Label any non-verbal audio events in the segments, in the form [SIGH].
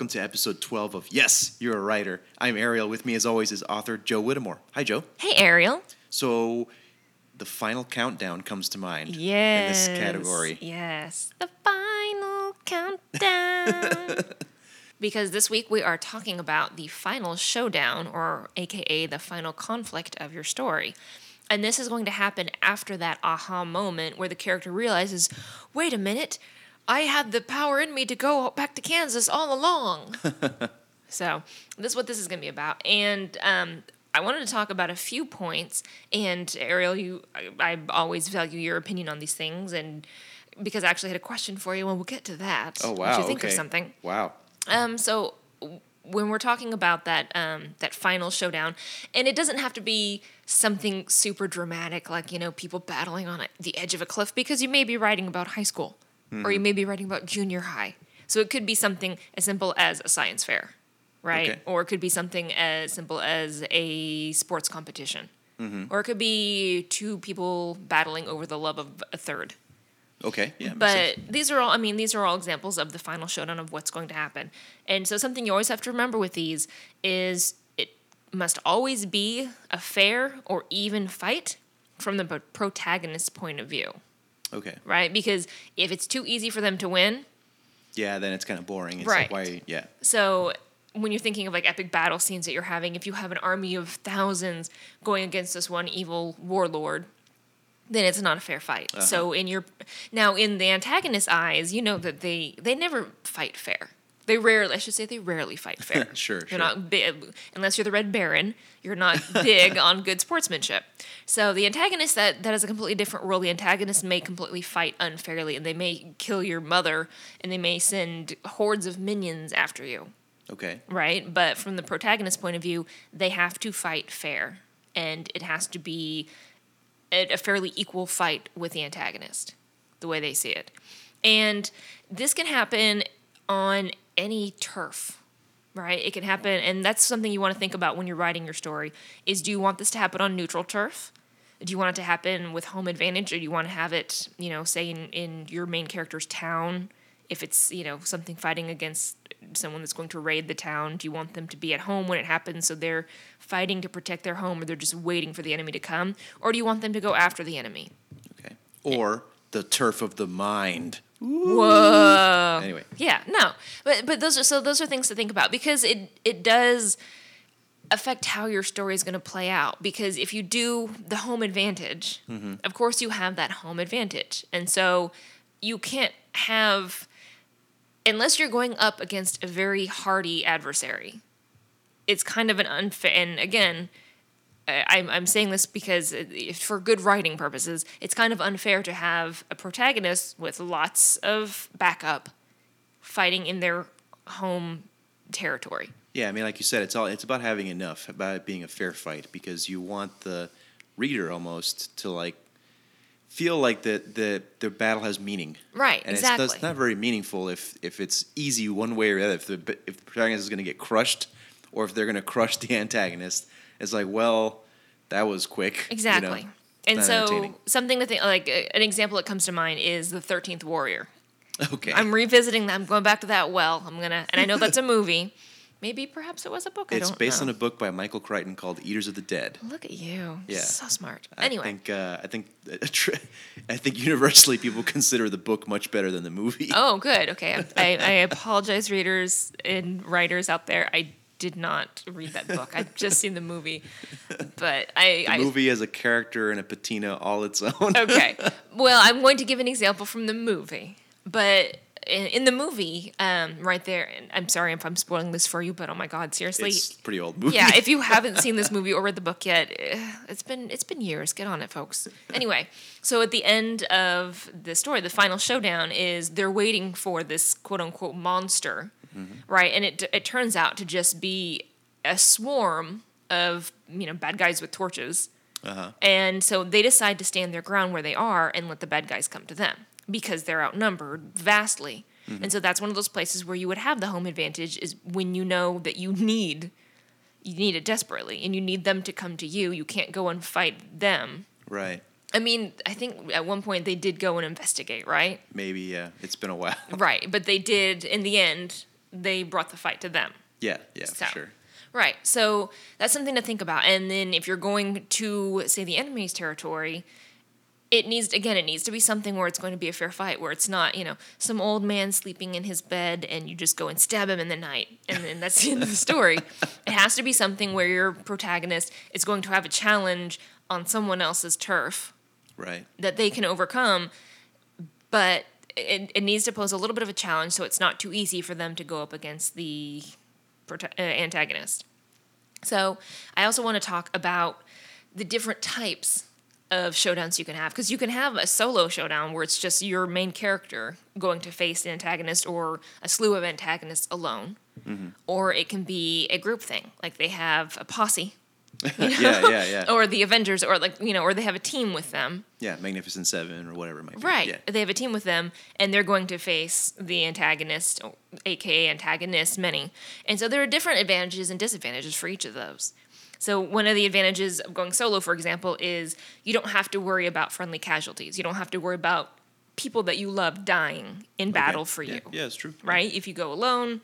welcome to episode 12 of Yes, You're a Writer. I'm Ariel. With me, as always, is author Joe Whittemore. Hi, Joe. Hey, Ariel. So, the final countdown comes to mind Yes. in this category. Yes. The final countdown. [LAUGHS] because this week we are talking about the final showdown, or AKA the final conflict of your story. And this is going to happen after that aha moment where the character realizes wait a minute, I had the power in me to go back to Kansas all along. [LAUGHS] So this is what this is going to be about, and um, I wanted to talk about a few points. And Ariel, you, I, I always value your opinion on these things, and because I actually had a question for you, and we'll get to that. Oh, What wow. you think okay. of something? Wow. Um, so when we're talking about that um, that final showdown, and it doesn't have to be something super dramatic, like you know people battling on a, the edge of a cliff, because you may be writing about high school, Mm-hmm. or you may be writing about junior high. So it could be something as simple as a science fair, right? Okay. Or it could be something as simple as a sports competition, mm-hmm. or it could be two people battling over the love of a third. Okay. Yeah. But these are all, I mean, these are all examples of the final showdown of what's going to happen. And so, something you always have to remember with these is it must always be a fair or even fight from the protagonist's point of view, Okay. right? Because if it's too easy for them to win, Yeah, then it's kind of boring. It's Right. like, why? Yeah. so when you're thinking of like epic battle scenes that you're having, if you have an army of thousands going against this one evil warlord, then it's not a fair fight. Uh-huh. So in your now in the antagonist's eyes, you know that they they never fight fair. They rarely, I should say, they rarely fight [LAUGHS] fair. Sure, They're sure. not big unless you're the Red Baron. You're not big [LAUGHS] on good sportsmanship. So the antagonist that that is a completely different role. The antagonist may completely fight unfairly, and they may kill your mother, and they may send hordes of minions after you Okay. right? But from the protagonist's point of view, they have to fight fair, and it has to be a, a fairly equal fight with the antagonist, the way they see it. And this can happen on any turf, right? It can happen, and that's something you want to think about when you're writing your story: is do you want this to happen on neutral turf? Do you want it to happen with home advantage, or do you want to have it, you know, say in, in your main character's town? If it's you know something fighting against someone that's going to raid the town, do you want them to be at home when it happens, so they're fighting to protect their home, or they're just waiting for the enemy to come, or do you want them to go after the enemy? Okay. Or the turf of the mind. Whoa. Anyway. Yeah, no, but but those are so those are things to think about because it it does affect how your story is going to play out. Because if you do the home advantage, mm-hmm. of course you have that home advantage, and so you can't have unless you're going up against a very hardy adversary. It's kind of an unfair, and again. I- I'm, I'm saying this because if for good writing purposes, it's kind of unfair to have a protagonist with lots of backup fighting in their home territory. Yeah, I mean, like you said, it's all it's about having enough, about it being a fair fight, because you want the reader almost to like feel like the the the battle has meaning. Right, and exactly. it's, it's not very meaningful if if it's easy one way or the other. If the if the protagonist is going to get crushed, or if they're going to crush the [LAUGHS] antagonist, it's like, well, that was quick. you know? Exactly. and so something to think like uh, an example that comes to mind is the 13th warrior. okay, I'm revisiting that. I'm going back to that well. I'm going to and I know that's a movie. [LAUGHS] Maybe perhaps it was a book. I it's based know. on a book by Michael Crichton called Eaters of the Dead. Look at you. Yeah. So smart. I Anyway. think uh, I think [LAUGHS] I think universally people consider the book much better than the movie. Oh, [LAUGHS] good. Okay. I, I apologize, readers and writers out there. I did not read that book. I've just seen the movie. But I. The I movie has a character and a patina all its own. okay. [LAUGHS] Well, I'm going to give an example from the movie. But in, in the movie, um, right there, and I'm sorry if I'm spoiling this for you, but oh my God, seriously. it's a pretty old movie. yeah, if you [LAUGHS] haven't seen this movie or read the book yet, eh, it's been it's been years. Get on it, folks. Anyway, so at the end of the story, the final showdown is they're waiting for this quote unquote monster, right? And it it turns out to just be a swarm of you know bad guys with torches. Uh-huh. And so they decide to stand their ground where they are and let the bad guys come to them because they're outnumbered vastly. And so that's one of those places where you would have the home advantage is when you know that you need you need it desperately and you need them to come to you. You can't go and fight them. Right. I mean, I think at one point they did go and investigate, right? Maybe, yeah. It's been a while. Right, but they did in the end they brought the fight to them. Yeah, yeah, So- for sure. Right. So that's something to think about. And then if you're going to say the enemy's territory, it needs again it needs to be something where it's going to be a fair fight where it's not you know some old man sleeping in his bed and you just go and stab him in the night and then that's the end of the story [LAUGHS] it has to be something where your protagonist is going to have a challenge on someone else's turf Right. that they can overcome, but it, it needs to pose a little bit of a challenge so it's not too easy for them to go up against the uh, antagonist. So, I also want to talk about the different types of showdowns you can have because you can have a solo showdown where it's just your main character going to face an antagonist or a slew of antagonists alone. Or it can be a group thing, like they have a posse, [LAUGHS] yeah, yeah, yeah. or the Avengers, or like you know, or they have a team with them, Yeah, Magnificent Seven or whatever it might be. Right. Yeah. They have a team with them, and they're going to face the antagonist, aka antagonists, many. And so there are different advantages and disadvantages for each of those. So one of the advantages of going solo, for example, is you don't have to worry about friendly casualties. You don't have to worry about people that you love dying in battle for yeah. you. Yeah, it's true. Right? If you go alone,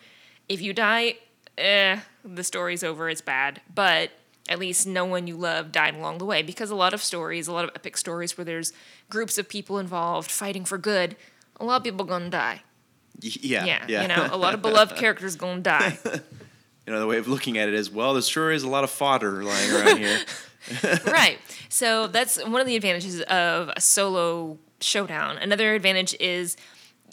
if you die, eh, the story's over. It's bad. But at least no one you love died along the way because a lot of stories, a lot of epic stories where there's groups of people involved fighting for good, a lot of people gonna die. Yeah, Yeah, yeah. you know, a lot of [LAUGHS] beloved characters gonna die. [LAUGHS] you know the way of looking at it is, well, there sure is a lot of fodder lying around here. [LAUGHS] right. So that's one of the advantages of a solo showdown. Another advantage is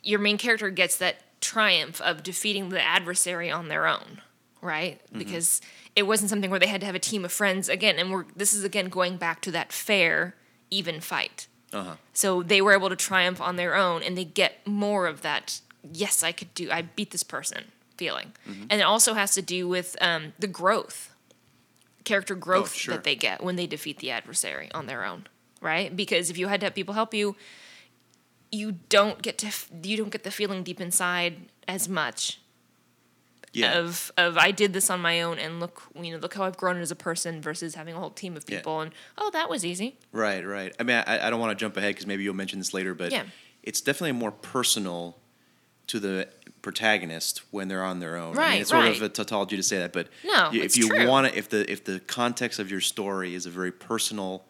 your main character gets that triumph of defeating the adversary on their own, right? Mm-hmm. Because it wasn't something where they had to have a team of friends again. And we're this is again going back to that fair, even fight. Uh-huh. So they were able to triumph on their own, and they get more of that. Yes, I could do. I beat this person feeling, and it also has to do with um, the growth, character growth sure. that they get when they defeat the adversary on their own, right? Because if you had to have people help you, you don't get to you don't get the feeling deep inside as much Yeah. of of I did this on my own, and look you know look how I've grown as a person versus having a whole team of Yeah. people, and oh that was easy. Right, right. I mean, I, I don't want to jump ahead because maybe you'll mention this later, but Yeah. it's definitely more personal to the protagonist when they're on their own. I mean, Right, it's sort of a tautology to say that, but No, you- if you want to, if the if the context of your story is a very personal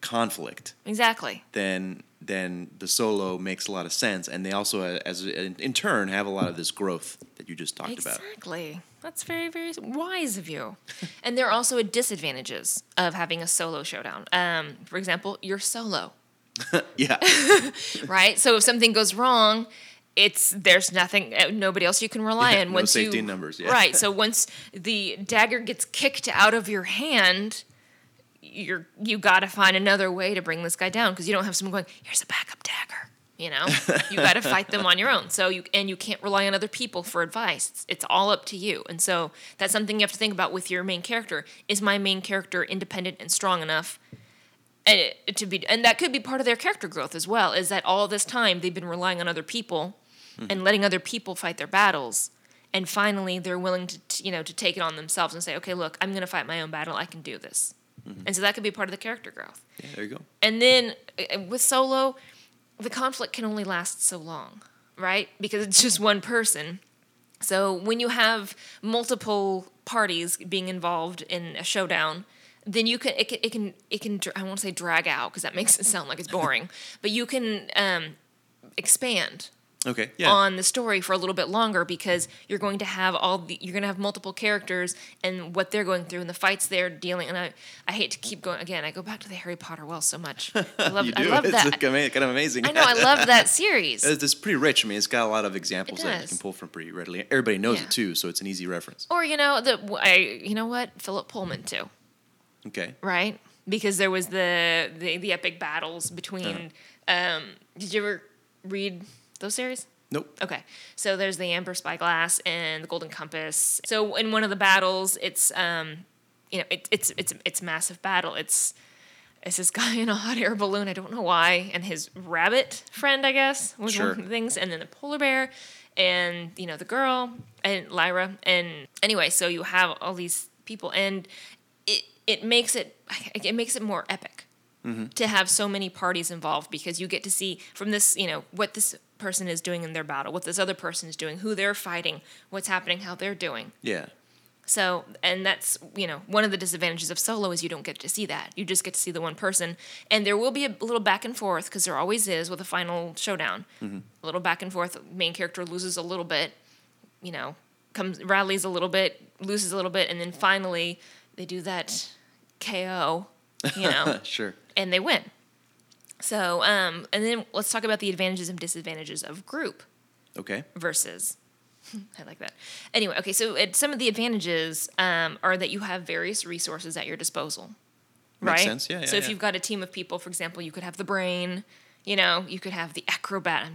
conflict, Exactly. then then the solo makes a lot of sense, and they also, as in turn, have a lot of this growth that you just talked about. Exactly. That's very, very wise of you. [LAUGHS] and there are also disadvantages of having a solo showdown. Um, for example, you're solo, [LAUGHS] Yeah, [LAUGHS] right? so if something goes wrong, it's there's nothing, uh, nobody else you can rely Yeah, on. no once safety you, numbers, yeah. Right. So once the dagger gets kicked out of your hand, you're you got to find another way to bring this guy down because you don't have someone going, "Here's a backup dagger." You know, you got to fight them on your own. So you and you can't rely on other people for advice. It's, it's all up to you. And so that's something you have to think about with your main character. Is my main character independent and strong enough? And it, to be, and that could be part of their character growth as well. Is that all this time they've been relying on other people hmm. and letting other people fight their battles, and finally they're willing to, t- you know, to take it on themselves and say, okay, look, I'm going to fight my own battle. I can do this. And so that could be part of the character growth. yeah there you go. And then uh, with solo, the conflict can only last so long, right? Because it's just one person. So when you have multiple parties being involved in a showdown, then you can it can it can it can I won't say drag out because that makes it sound like it's boring, [LAUGHS] but you can um, expand Okay, yeah. on the story for a little bit longer because you're going to have all the you're going to have multiple characters and what they're going through and the fights they're dealing and I I hate to keep going again I go back to the Harry Potter well so much I [LAUGHS] love you I love it's that kind of amazing. I know I love [LAUGHS] that series It's, it's pretty rich. I mean, it's got a lot of examples that you can pull from pretty readily. Everybody knows Yeah. it too, so it's an easy reference. or you know the I you know what Philip Pullman too Okay. right because there was the the, the epic battles between Uh-huh. um did you ever read those series Nope. Okay, so there's the Amber Spyglass and the Golden Compass. So in one of the battles, it's um, you know, it, it's it's it's a massive battle. It's it's this [LAUGHS] guy in a hot air balloon. I don't know why, and his rabbit friend, I guess, was Sure. one of the things, and then the polar bear, and you know the girl and Lyra, and anyway, so you have all these people, and it it makes it it makes it more epic Mm-hmm. to have so many parties involved because you get to see from this, you know, what this person is doing in their battle, what this other person is doing, who they're fighting, what's happening, how they're doing. Yeah. So, and that's, you know, one of the disadvantages of solo is you don't get to see that. You just get to see the one person. And there will be a little back and forth, because there always is with a final showdown. Mm-hmm. A little back and forth. Main character loses a little bit, you know, comes, rallies a little bit, loses a little bit, and then finally they do that KO, you know, [LAUGHS] Sure. and they win. So, um, and then let's talk about the advantages and disadvantages of group Okay. versus [LAUGHS] I like that. Anyway, okay, so it, some of the advantages um, are that you have various resources at your disposal. Makes right? sense. Yeah, yeah, So if yeah. you've got a team of people, for example, you could have the brain, you know, you could have the acrobat.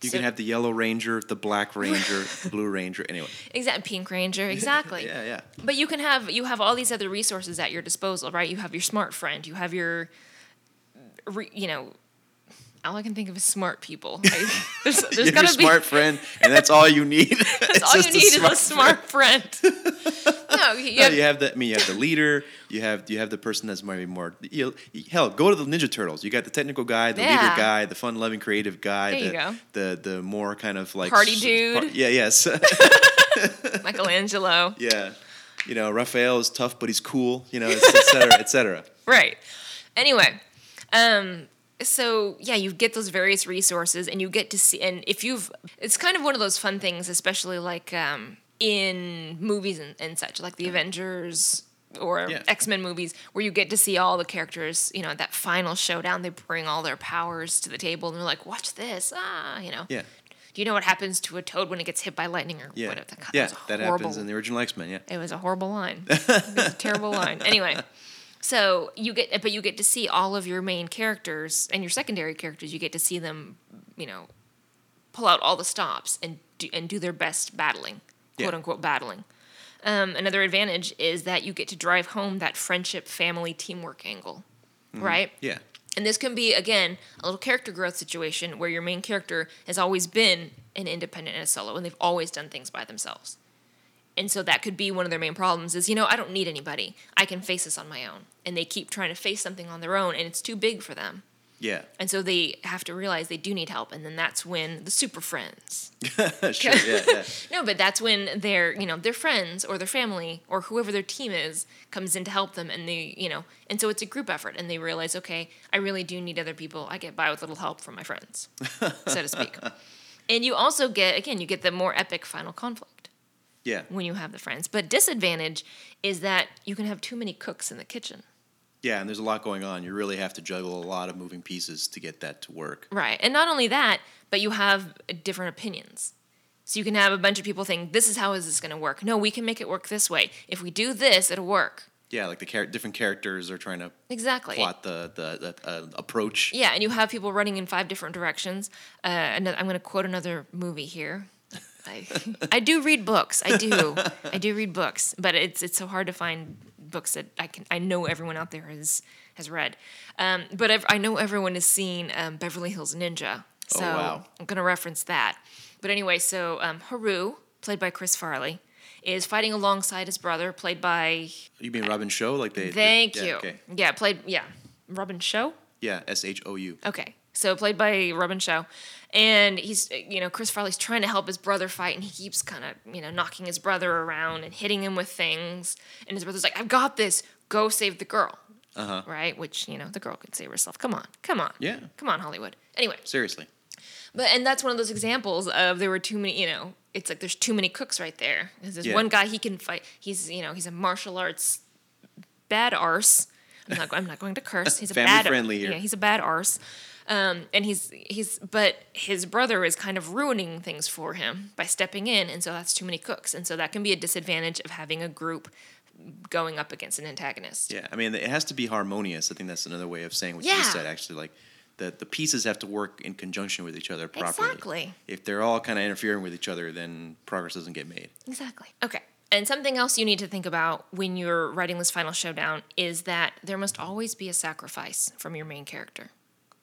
You So- can have the yellow ranger, the black ranger, [LAUGHS] blue ranger. Anyway. exact pink ranger, [LAUGHS] exactly. Yeah, yeah. But you can have you have all these other resources at your disposal, right? You have your smart friend, you have your, re, you know, all I can think of is smart people. [LAUGHS] Right? There's, there's you have gotta your be smart friend, and that's all you need. [LAUGHS] that's [LAUGHS] all you need is a smart friend. no, you, No, have, you have the. I mean, you have the leader. You have you have the person that's maybe more. You know, hell, go to the Ninja Turtles. You got the technical guy, the leader guy, the fun-loving, creative guy. There the, you go. The the more kind of like Party dude. par- yeah. Yes. Michelangelo. yeah. You know, Raphael is tough, but he's cool. You know, et cetera, et cetera. Right. Anyway, um, so yeah, you get those various resources, and you get to see. And if you've, it's kind of one of those fun things, especially like um, in movies and, and such, like the Avengers or Yeah. X Men movies, where you get to see all the characters. You know, that final showdown, they bring all their powers to the table, and they're like, "Watch this!" Ah, you know. Yeah. Do you know what happens to a toad when it gets hit by lightning or Yeah. whatever? God, yeah. a That happens in the original X Men. Yeah. it was a horrible line. [LAUGHS] it was a terrible line. Anyway, so you get, but you get to see all of your main characters and your secondary characters. You get to see them, you know, pull out all the stops and do, and do their best battling, Yeah. quote unquote battling. Um, another advantage is that you get to drive home that friendship, family, teamwork angle, right? Yeah. And this can be, again, a little character growth situation where your main character has always been an independent and a solo, and they've always done things by themselves. And so that could be one of their main problems is, you know, I don't need anybody. I can face this on my own. And they keep trying to face something on their own, and it's too big for them. Yeah. And so they have to realize they do need help. And then that's when the super friends. [LAUGHS] sure. Yeah. Yeah. [LAUGHS] No, but that's when their, you know, their friends or their family or whoever their team is comes in to help them and they, you know, and so it's a group effort and they realize, okay, I really do need other people. I get by with little help from my friends, so to speak. [LAUGHS] And you also get again, you get the more epic final conflict Yeah. when you have the friends. But disadvantage is that you can have too many cooks in the kitchen. Yeah, and there's a lot going on. You really have to juggle a lot of moving pieces to get that to work. Right. And not only that, but you have different opinions. So you can have a bunch of people think, this is how is this going to work? No, we can make it work this way. If we do this, it'll work. Yeah, like the char- different characters are trying to Exactly. plot the the, the uh, approach. Yeah, and you have people running in five different directions. Uh, I'm going to quote another movie here. I, I do read books. I do. I do read books, but it's it's so hard to find books that I can. I know everyone out there has has read, um, but I've, I know everyone has seen um, Beverly Hills Ninja. Oh, So wow. I'm going to reference that. But anyway, so um, Haru, played by Chris Farley, is fighting alongside his brother, played by. You mean Robin Shou? Like they? Thank yeah, you. Okay. Yeah, played. Yeah, Robin Shou. Yeah, S H O U. Okay. So played by Robin Shou. And he's, you know, Chris Farley's trying to help his brother fight, and he keeps kind of, you know, knocking his brother around and hitting him with things. And his brother's like, I've got this. Go save the girl. Uh huh. Right? Which, you know, the girl could save herself. Come on. Come on. Yeah. Come on, Hollywood. Anyway. Seriously. But, and that's one of those examples of there were too many, you know, it's like there's too many cooks right there. There's Yeah. one guy he can fight. He's, you know, he's a martial arts bad arse. I'm not, I'm not going to curse. He's a [LAUGHS] Family bad friendly here. Yeah, he's a bad arse. Um, and he's he's but his brother is kind of ruining things for him by stepping in, and so that's too many cooks, and so that can be a disadvantage of having a group going up against an antagonist. Yeah, I mean, it has to be harmonious. I think that's another way of saying what you just said. Actually, like the the pieces have to work in conjunction with each other properly. Exactly. If they're all kind of interfering with each other, then progress doesn't get made. Exactly. Okay. And something else you need to think about when you're writing this final showdown is that there must always be a sacrifice from your main character,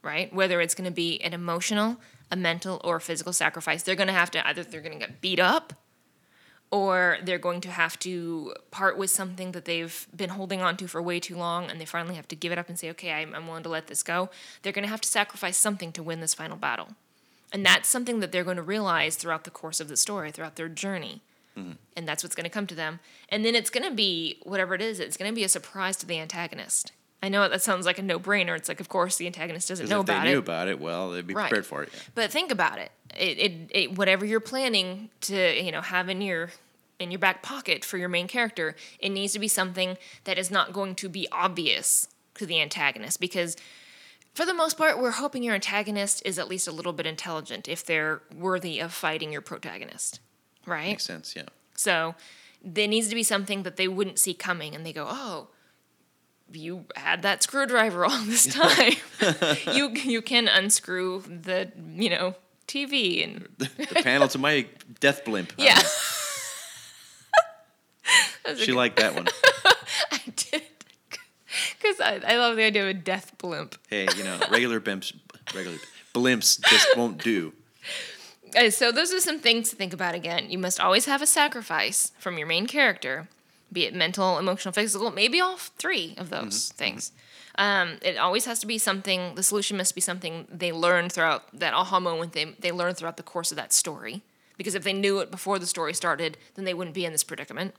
right? Whether it's going to be an emotional, a mental, or a physical sacrifice, they're going to have to either they're going to get beat up or they're going to have to part with something that they've been holding on to for way too long and they finally have to give it up and say, okay, I'm, I'm willing to let this go. They're going to have to sacrifice something to win this final battle. And that's something that they're going to realize throughout the course of the story, throughout their journey. Mm-hmm. And that's what's going to come to them. And then it's going to be, whatever it is, it's going to be a surprise to the antagonist. I know that sounds like a no brainer. It's like, of course, the antagonist doesn't know if they about knew it. about it, well, they'd be Right. prepared for it. Yeah. But think about it. It, it, it. Whatever you're planning to, you know, have in your in your back pocket for your main character, it needs to be something that is not going to be obvious to the antagonist because for the most part, we're hoping your antagonist is at least a little bit intelligent if they're worthy of fighting your protagonist, right? Makes sense. Yeah. So there needs to be something that they wouldn't see coming, and they go, "Oh, you had that screwdriver all this time. [LAUGHS] you you can unscrew the you know TV and The panel to my death blimp. Yeah." [LAUGHS] She liked that one. [LAUGHS] I did because I, I love the idea of a death blimp. Hey, you know, regular blimps, regular blimps just won't do. Uh, so those are some things to think about again. You must always have a sacrifice from your main character, be it mental, emotional, physical, maybe all three of those things. Um, it always has to be something. The solution must be something they learn throughout that aha moment. They they learn throughout the course of that story. Because if they knew it before the story started, then they wouldn't be in this predicament.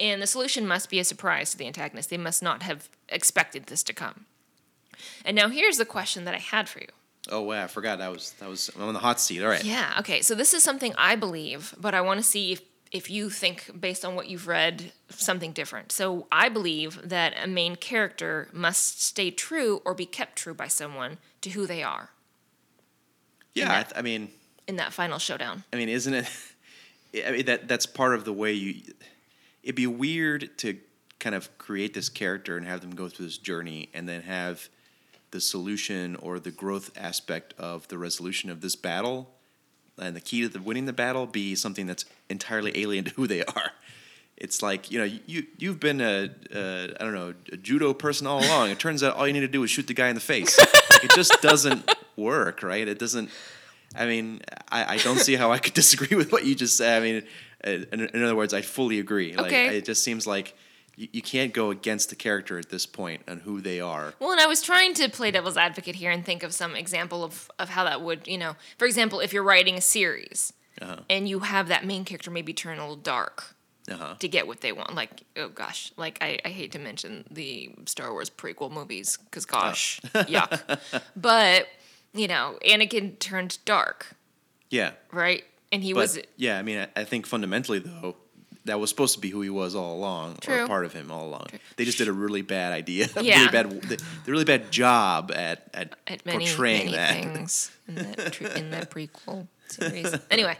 And the solution must be a surprise to the antagonist. They must not have expected this to come. And now here's the question that I had for you. Oh wow, I forgot that was that was I'm on the hot seat. All right. Yeah. Okay. So this is something I believe, but I want to see if if you think based on what you've read something different. So I believe that a main character must stay true or be kept true by someone to who they are Yeah, I, th- I mean, in that final showdown. I mean, isn't it? [LAUGHS] I mean, that that's part of the way you. It'd be weird to kind of create this character and have them go through this journey, and then have the solution or the growth aspect of the resolution of this battle, and the key to the winning the battle be something that's entirely alien to who they are. It's like you know you you've been a, a I don't know a judo person all along. It turns out all you need to do is shoot the guy in the face. Like, it just doesn't work, right? It doesn't. I mean, I, I don't see how I could [LAUGHS] disagree with what you just said. I mean, in, in other words, I fully agree. Like, Okay. it just seems like you, you can't go against the character at this point and who they are. Well, and I was trying to play devil's advocate here and think of some example of, of how that would, you know, for example, if you're writing a series Uh-huh. and you have that main character maybe turn a little dark, Uh-huh. to get what they want. Like, oh gosh, like I, I hate to mention the Star Wars prequel movies because gosh, [LAUGHS] yuck. But you know, Anakin turned dark, Yeah, right? And he but was yeah. I mean, I, I think fundamentally though, that was supposed to be who he was all along, or True. a part of him all along. They just did a really bad idea, [LAUGHS] Yeah. really bad, the, really bad job at at, at many portraying many that. things in that in that [LAUGHS] prequel series. Anyway,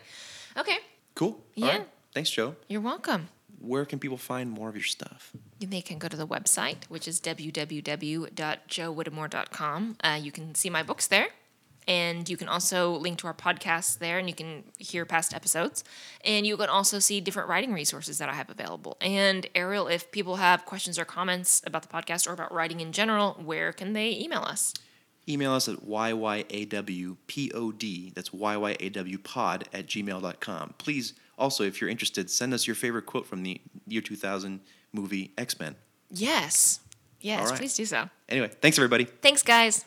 okay, Cool. Yeah. right. Thanks, Joe. you're welcome. Where can people find more of your stuff? They can go to the website, which is www.joewhittemore.com. Uh, you can see my books there. And you can also link to our podcast there, and you can hear past episodes. And you can also see different writing resources that I have available. And Ariel, if people have questions or comments about the podcast or about writing in general, where can they email us? Email us at yyawpod, that's yyawpod at gmail.com. Please, also, if you're interested, send us your favorite quote from the year 2000 movie X Men. Yes. Yes, right. please do so. Anyway, thanks, everybody. Thanks, guys.